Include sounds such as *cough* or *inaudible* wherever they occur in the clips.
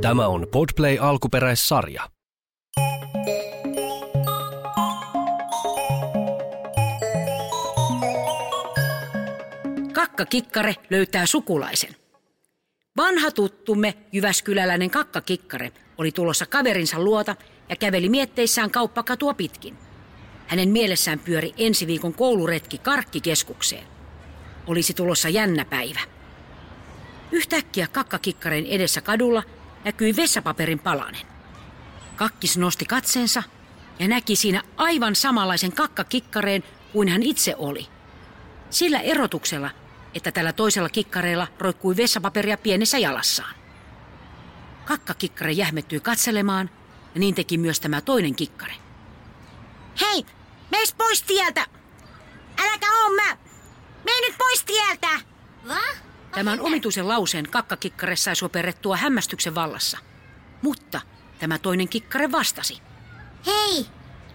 Tämä on Podplay alkuperäissarja. Kakkakikkare löytää sukulaisen. Vanha tuttumme Jyväskyläläinen kakkakikkare oli tulossa kaverinsa luota ja käveli mietteissään kauppakatua pitkin. Hänen mielessään pyöri ensi viikon kouluretki Karkkikeskukseen. Olisi tulossa jännä päivä. Yhtäkkiä kakkakikkaren edessä kadulla näkyi vessapaperin palanen. Kakkis nosti katseensa ja näki siinä aivan samanlaisen kakkakikkareen kuin hän itse oli. Sillä erotuksella, että tällä toisella kikkareella roikkui vessapaperia pienessä jalassaan. Kakkakikkare jähmettyi katselemaan ja niin teki myös tämä toinen kikkare. Hei, meis pois tieltä! Äläkä oo mä! Mene nyt pois tieltä! Va? Tämän omituisen lauseen kakkakikkare sai soperrettua hämmästyksen vallassa. Mutta tämä toinen kikkare vastasi. Hei,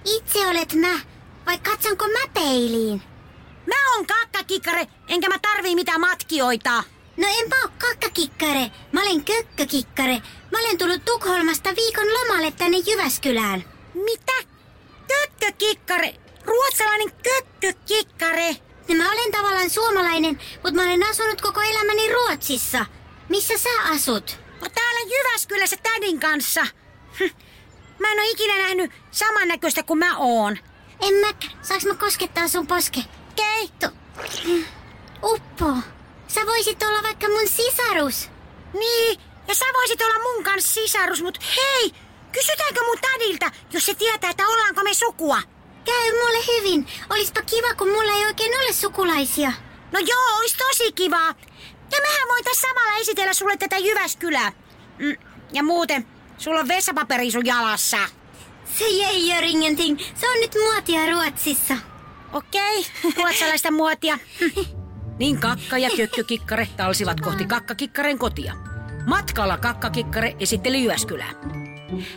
itse olet mä, vai katsonko mä peiliin? Mä oon kakkakikkare, enkä mä tarvii mitään matkioita. No en mä oo kakkakikkare, mä olen kökkökikkare. Mä olen tullut Tukholmasta viikon lomalle tänne Jyväskylään. Mitä? Kökkökikkare? Ruotsalainen kökkökikkare? No mä olen tavallaan suomalainen, mutta mä olen asunut koko elämäni Ruotsissa. Missä sä asut? No täällä Jyväskylässä tädin kanssa. Hm. Mä en oo ikinä nähnyt samannäköistä kuin mä oon. En mä, saaks mä koskettaa sun poske? Okei. To... Uppo, sä voisit olla vaikka mun sisarus. Niin, ja sä voisit olla mun kanssa sisarus, mut hei, kysytäänkö mun tädiltä, jos se tietää, että ollaanko me sukua? Käy mulle hyvin. Olispa kiva, kun mulla ei oikein ole sukulaisia. No joo, ois tosi kivaa. Ja mehän voitais samalla esitellä sulle tätä Jyväskylää. Mm, ja muuten, sulla on vessapaperi sun jalassa. Se ei ingenting. Se on nyt muotia Ruotsissa. Okei, ruotsalaista muotia. Niin kakka ja kökkökikkare talsivat kohti kakkakikkaren kotia. Matkalla kakkakikkare esitteli Jyväskylää.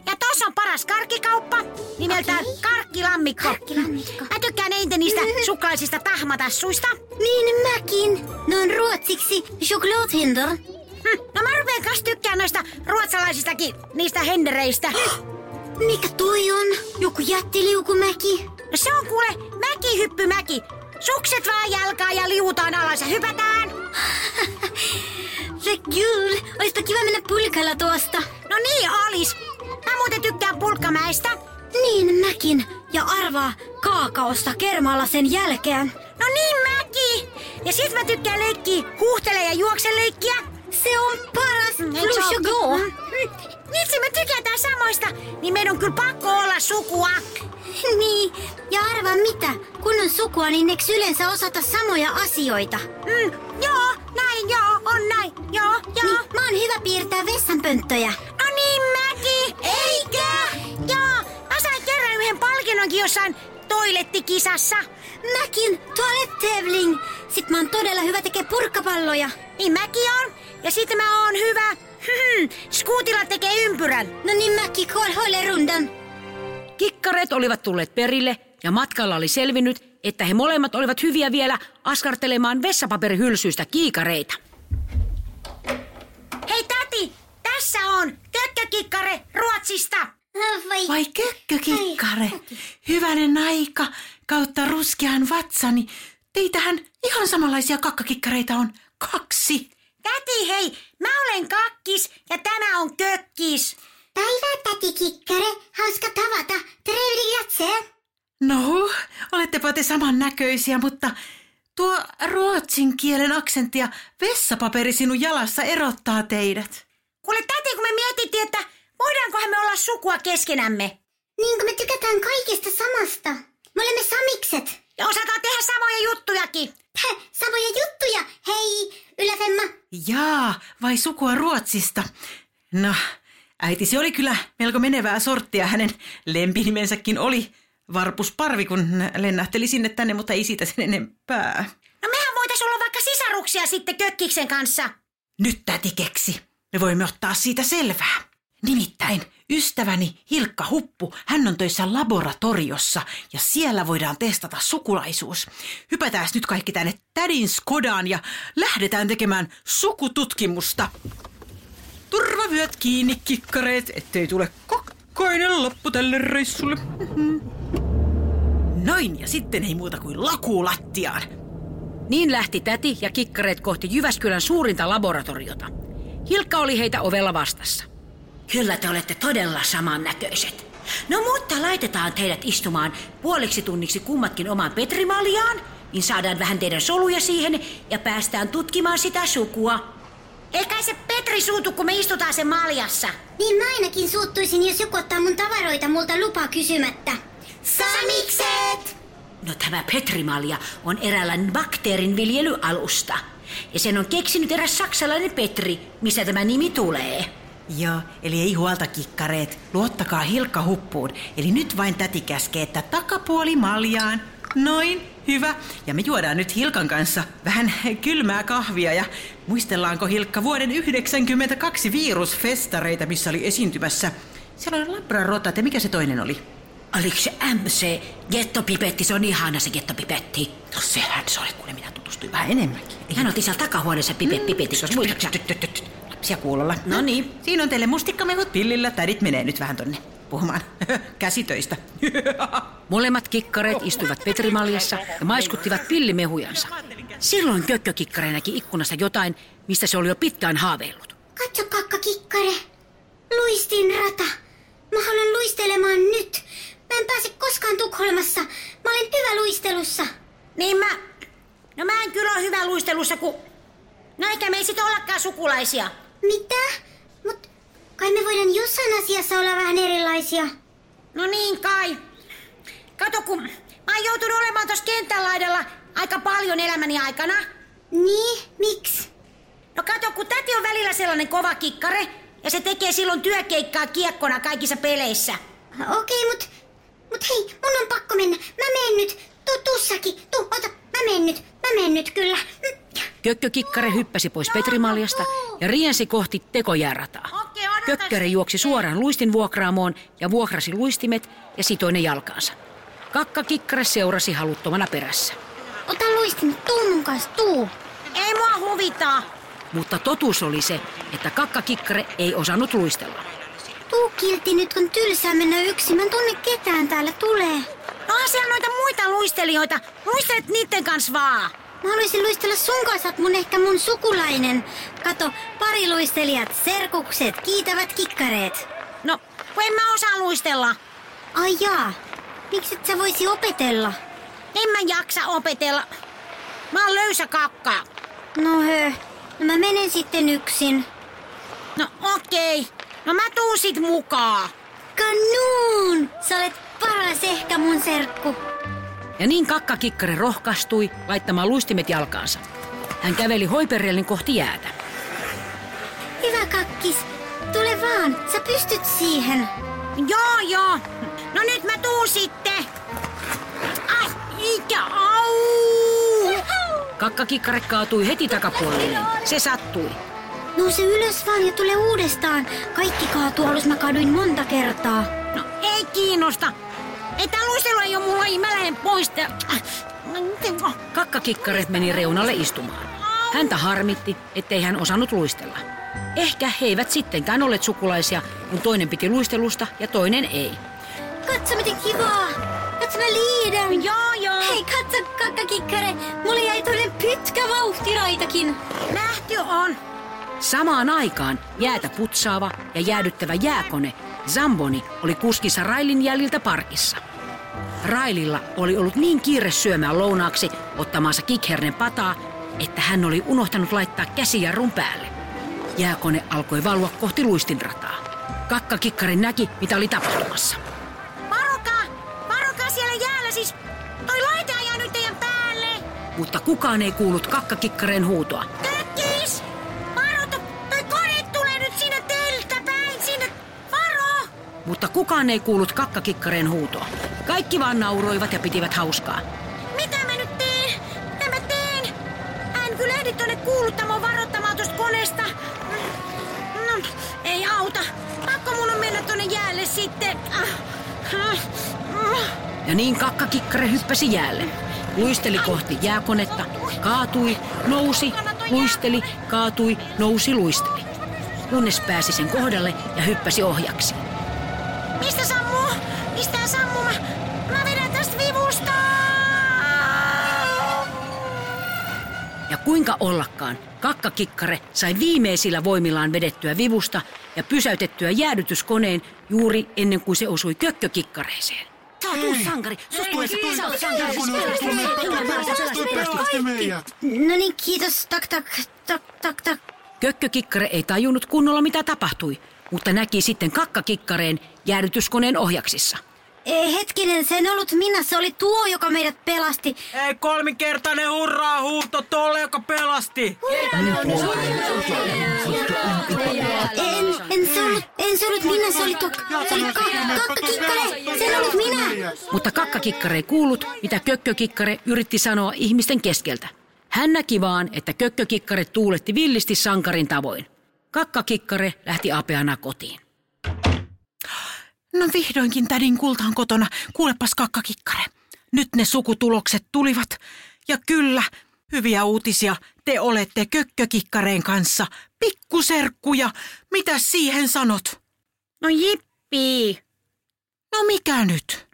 Ja tossa on paras karkkikauppa, nimeltään Okei. Karkkilammikko. Karkkilammikko. Mä tykkään eniten niistä *laughs* suklaisista tahmatassuista. Niin mäkin. Ne on ruotsiksi chokladhinder. Hm, no mä rupeen kas tykkään noista ruotsalaisistakin, niistä hendereistä. *gasps* Mikä toi on? Joku jättiliukumäki? No se on kuule mäkihyppymäki. Sukset vaan jalkaa ja liutaan alas ja hypätään. *laughs* Se kul. Olispa kiva mennä pulkalla tuosta. No niin olis. Mä muuten tykkään pulkkamäistä. Niin mäkin. Ja arvaa, kaakaosta kermalla sen jälkeen. No niin mäkin. Ja sit mä tykkään leikkiä huuhtele ja juokse leikkiä. Se on paras. Plus se ookin? go. Mm, mm. Vitsi, me tykätään samoista, niin meidän on kyllä pakko olla sukua. *laughs* Niin, ja arvaa mitä? Kun on sukua, niin eikö yleensä osata samoja asioita? Mm, joo, näin joo, on näin. Joo, joo. Niin, mä oon hyvä piirtää vessanpönttöjä. Jossain toilettikisassa. Mäkin, toilet-tävling. Sitten mä oon todella hyvä tekee purkkapalloja. Niin mäkin on. Ja sitten mä oon hyvä. Hmm, skuutilla tekee ympyrän. No niin mäkin, kol håller rundan. Kikkareet olivat tulleet perille ja matkalla oli selvinnyt, että he molemmat olivat hyviä vielä askartelemaan vessapaperihylsyistä kiikareita. Hei täti, tässä on kökkökikkare Ruotsista. Vai, Vai kökkökikkare, hyvänen aika, kautta ruskean vatsani. Teitähän ihan samanlaisia kakkakikkareita on kaksi. Täti, hei, mä olen kakkis ja tämä on kökkis. Päivää täti Kikkare, hauska tavata. Trevlig. No, olettepa te samannäköisiä, mutta tuo ruotsin kielen aksentti ja vessapaperi sinun jalassa erottaa teidät. Kuule täti, kun me mietittiin, että voidaankohan me olla sukua keskenämme. Niin kuin me tykätään kaikesta samasta. Me olemme samikset. Ja osataan tehdä samoja juttujakin. Hä, samoja juttuja. Hei, Yläfemma. Jaa, vai sukua Ruotsista? No, äitisi oli kyllä melko menevää sorttia. Hänen lempinimensäkin oli Varpusparvi, kun lennähteli sinne tänne, mutta ei siitä sen enempää. No mehän voitais olla vaikka sisaruksia sitten kökkiksen kanssa. Nyt täti keksi. Me voimme ottaa siitä selvää. Nimittäin ystäväni Hilkka Huppu, hän on töissä laboratoriossa ja siellä voidaan testata sukulaisuus. Hypätään nyt kaikki tänne tädin Skodaan ja lähdetään tekemään sukututkimusta. Turva vyöt kiinni, kikkareet, ettei tule kakkoinen loppu tälle reissulle. *laughs* Noin, ja sitten ei muuta kuin lakuu lattiaan. Niin lähti täti ja kikkareet kohti Jyväskylän suurinta laboratoriota. Hilkka oli heitä ovella vastassa. Kyllä te olette todella samannäköiset. No mutta laitetaan teidät istumaan puoliksi tunniksi kummatkin omaan petrimaljaan, niin saadaan vähän teidän soluja siihen ja päästään tutkimaan sitä sukua. Eikä se Petri suutu, kun me istutaan sen maljassa. Niin mä ainakin suuttuisin, jos joku ottaa mun tavaroita multa lupaa kysymättä. Samikset! No tämä petrimalja on eräänlainen bakteerin viljelyalusta. Ja sen on keksinyt eräs saksalainen Petri, missä tämä nimi tulee. Joo, eli ei huolta kikkareet. Luottakaa Hilkka huppuun. Eli nyt vain täti käskee, että takapuoli maljaan. Noin, hyvä. Ja me juodaan nyt Hilkan kanssa vähän kylmää kahvia ja muistellaanko Hilkka vuoden 92 virusfestareita, missä oli esiintymässä. Siellä oli labrarotat ja mikä se toinen oli? Oliko se MC Gettopipetti? Se on ihana se Gettopipetti. No sehän se oli, kuule minä tutustuin vähän enemmänkin. Hän otti siellä takahuoneessa pipet Lapsia kuulolla. No niin. Siinä on teille mustikkamehut pillillä. Tädit menee nyt vähän tonne puhumaan *laughs* käsitöistä. *laughs* Molemmat kikkareet istuivat Petrimaljassa ja maiskuttivat pillimehujansa. Silloin kökkökikkare näki ikkunasta jotain, mistä se oli jo pitkään haaveillut. Katso, kakka kikkare. Luistin rata. Mä haluan luistelemaan nyt. Mä en pääse koskaan Tukholmassa. Mä olen hyvä luistelussa. Niin mä... No mä en kyllä ole hyvä luistelussa, kun... No eikä me ei sit ollakaan sukulaisia. Mitä? Mut kai me voidaan jossain asiassa olla vähän erilaisia. No niin kai. Kato, kun mä oon joutunut olemaan tuossa kenttälaidalla aika paljon elämäni aikana. Niin? Miksi? No kato, kun täti on välillä sellainen kova kikkare, ja se tekee silloin työkeikkaa kiekkona kaikissa peleissä. Okei, mut, mut hei, mun on pakko mennä. Mä menen nyt. Tuu, tussakin. Tuu, ota. Mä menen nyt. Mä menen nyt, kyllä. Kökkökikkare hyppäsi pois Petrimaljasta ja riensi kohti tekojäärataa. Odotas. Kökkäre juoksi suoraan luistin vuokraamoon ja vuokrasi luistimet ja sitoi ne jalkaansa. Kakkakikkare seurasi haluttomana perässä. Ota luistin. Tuu mun kanssa, tuu. Ei mua huvita. Mutta totuus oli se, että kakkakikkare ei osannut luistella. Tuu kiltti, nyt on tylsää mennä yksin. Mä en tunne ketään täällä tulee. On siellä noita muita luistelijoita. Luistelet niiden kanssa vaan. Mä haluaisin luistella sun kanssa, mun ehkä mun sukulainen. Kato, pari luistelijat, serkukset, kiitävät kikkareet. No, kun en mä osaa luistella. Ai jaa, miksi et sä voisi opetella? En mä jaksa opetella. Mä oon löysä kakka. No hö, no mä menen sitten yksin. No okei. No mä tuun sit mukaan. Kanuun! Sä olet paras ehkä mun serkku. Ja niin kakkakikkare rohkaistui laittamaan luistimet jalkaansa. Hän käveli hoiperellin kohti jäätä. Hyvä kakkis, tule vaan, sä pystyt siihen. Joo, joo. No nyt mä tuun sitten. Ai, ikä, au! Kakkakikkare kaatui heti takapuolelle. Se sattui. Nouse ylös vaan ja tule uudestaan. Kaikki kaatuu alus, mä kaaduin monta kertaa. No ei kiinnosta. Ei tää luistelu ei oo mun laji, mä lähden pois. Tää... Kakkakikkare meni reunalle istumaan. Häntä harmitti, ettei hän osannut luistella. Ehkä he eivät sittenkään olleet sukulaisia, kun toinen piti luistelusta ja toinen ei. Katso miten kivaa. Katso mä liidän. Joo, joo. Hei, katso kakkakikkare. Mulle jäi toinen pitkä vauhtiraitakin. Nähty on. Samaan aikaan jäätä putsaava ja jäädyttävä jääkone Zamboni oli kuskissa Railin jäljiltä parkissa. Raililla oli ollut niin kiire syömään lounaaksi ottamaansa kikhernen pataa, että hän oli unohtanut laittaa käsijarrun päälle. Jääkone alkoi valua kohti luistinrataa. Kakkakikkari näki, mitä oli tapahtumassa. Varokaa! Varokaa siellä jäällä siis! Toi laite ajaa nyt teidän päälle! Mutta kukaan ei kuullut kakkakikkareen huutoa. Kökkis! Varo, to, toi kone tulee nyt sinne teiltä päin, sinne! Varo! Mutta kukaan ei kuullut kakkakikkareen huutoa. Kaikki vaan nauroivat ja pitivät hauskaa. Mitä mä nyt teen? Mitä mä teen? En kyllä ehdi tonne kuuluttamaan varoittamaan tosta koneesta. No, ei auta. Pakko mun on mennä tonne jäälle sitten. Ah, ah, ah. Ja niin kakkakikkare hyppäsi jäälle. Luisteli kohti jääkonetta, kaatui, nousi, luisteli, kaatui, nousi, luisteli. kunnes pääsi sen kohdalle ja hyppäsi ohjaksi. Mistä sammuu? Ja kuinka ollakaan, kakkakikkare sai viimeisillä voimillaan vedettyä vivusta ja pysäytettyä jäädytyskoneen juuri ennen kuin se osui kökkökikkareeseen. Uusi sankari. Tulee sankari. No niin, kiitos. Tak, tak, tak, tak, tak. Kökkökikkare ei tajunnut kunnolla mitä tapahtui, mutta näki sitten kakkakikkareen jäädytyskoneen ohjaksissa. Ei, hetkinen, se en ollut minä, se oli tuo, joka meidät pelasti. Ei kolminkertainen hurraa huuto tolle, joka pelasti. En, en se ollut, en se ollut minä, se oli tuo, se oli ka- kakkakikkare, se en ollut minä. Mutta kakkakikkare ei kuullut, mitä kökkökikkare yritti sanoa ihmisten keskeltä. Hän näki vaan, että kökkökikkare tuuletti villisti sankarin tavoin. Kakkakikkare lähti apeana kotiin. No vihdoinkin tädin kulta on kotona. Kuulepas kakkakikkare. Nyt ne sukutulokset tulivat. Ja kyllä, hyviä uutisia. Te olette kökkökikkareen kanssa. Pikkuserkkuja. Mitä siihen sanot? No jippi. No mikä nyt?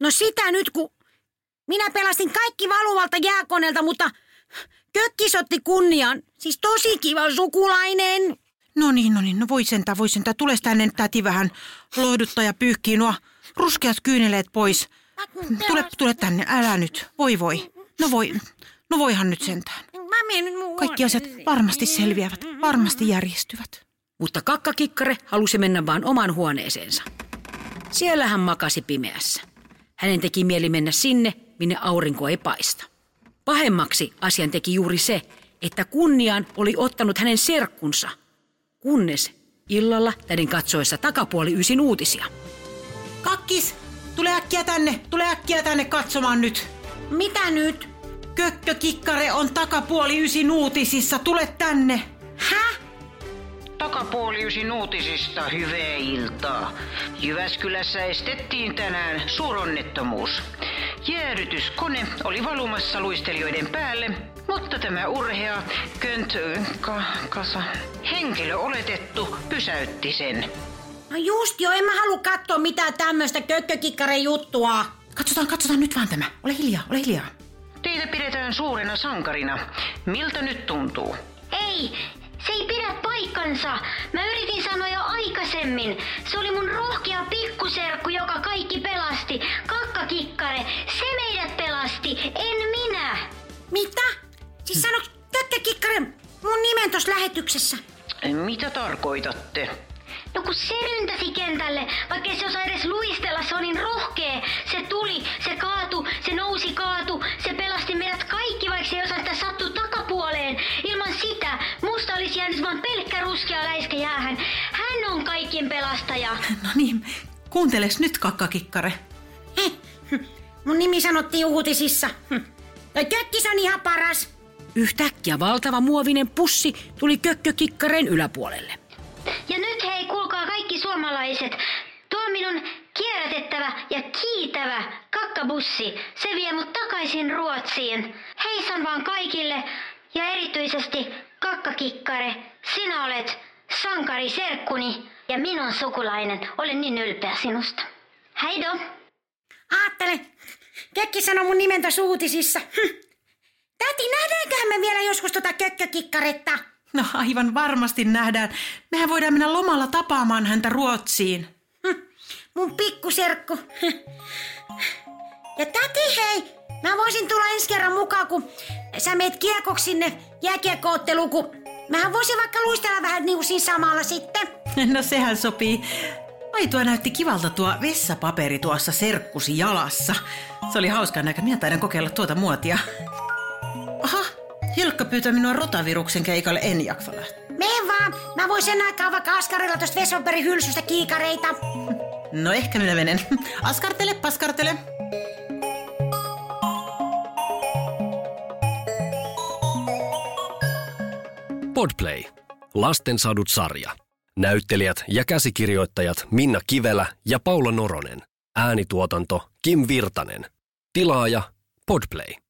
No sitä nyt, kun minä pelastin kaikki valuvalta jääkoneelta, mutta kökkis otti kunnian. Siis tosi kiva sukulainen. No niin, no niin, no voi sentään, voi sentään. Tule tänne täti vähän lohduttaa ja pyyhkii nuo ruskeat kyyneleet pois. Tule, tule tänne, älä nyt. Voi voi. No voi, no voihan nyt sentään. Kaikki asiat varmasti selviävät, varmasti järjestyvät. Mutta kakkakikkare halusi mennä vain oman huoneeseensa. Siellä hän makasi pimeässä. Hänen teki mieli mennä sinne, minne aurinko ei paista. Pahemmaksi asian teki juuri se, että kunniaan oli ottanut hänen serkkunsa, kunnes illalla tädin katsoessa takapuoli ysin uutisia. Kakkis, tule äkkiä tänne, tule äkkiä tänne katsomaan nyt. Mitä nyt? Kökkökikkare on takapuoli ysin uutisissa, tule tänne. Häh? Takapuoliysin uutisista hyvää iltaa. Jyväskylässä estettiin tänään suuronnettomuus. Jäädytyskone oli valumassa luistelijoiden päälle, mutta tämä urhea könt... Ka, kasa, henkilö oletettu pysäytti sen. No just jo, en mä halua katsoa mitään tämmöistä kökkökikkaren juttua. Katsotaan, katsotaan nyt vaan tämä. Ole hiljaa, ole hiljaa. Teitä pidetään suurena sankarina. Miltä nyt tuntuu? Ei, se ei pidä paikkansa. Mä yritin sanoa jo aikaisemmin. Se oli mun rohkea pikkuserkku, joka kaikki pelasti. Kakkakikkare, se meidät pelasti, en minä. Mitä? Siis sano kökkökikkaren mun nimen tossa lähetyksessä. Mitä tarkoitatte? No kun se ryntäsi kentälle, vaikka se osaa pelastaja. No niin, kuunteles nyt kakkakikkare. Heh, Mun nimi sanottiin uutisissa. Toi kökkis on ihan paras. Yhtäkkiä valtava muovinen pussi tuli kökkökikkareen yläpuolelle. Ja nyt hei, kuulkaa kaikki suomalaiset. Tuo on minun kierrätettävä ja kiitävä kakkabussi. Se vie mut takaisin Ruotsiin. Heisan vaan kaikille ja erityisesti kakkakikkare. Sinä olet sankari serkkuni ja minun sukulainen. Olen niin ylpeä sinusta. Heido. Aattele, Kekki sanoi mun nimen tässä uutisissa. Hm. Täti, nähdäänköhän me vielä joskus tota kökkökikkaretta? No aivan varmasti nähdään. Mehän voidaan mennä lomalla tapaamaan häntä Ruotsiin. Hm. Mun pikkuserkku. Hm. Ja täti, hei, mä voisin tulla ensi kerran mukaan, kun sä meet kiekoksi sinne jääkiekkootteluun, kun mähän voisin vaikka luistella vähän niin siinä samalla sitten. No sehän sopii. Ai tuo näytti kivalta tuo vessapaperi tuossa serkkusi jalassa. Se oli hauska näkö. Minä taidan kokeilla tuota muotia. Aha, Hilkka pyytää minua rotaviruksen keikalle, en jaksa lähteä. Mene vaan, mä voin sen aikaa vaikka askarilla tosta Vessapaperin hylsystä kiikareita. No ehkä minä menen. Askartele, paskartele. Podplay. Lastensadut sarja. Näyttelijät ja käsikirjoittajat Minna Kivelä ja Paula Noronen. Äänituotanto Kim Virtanen. Tilaaja Podplay.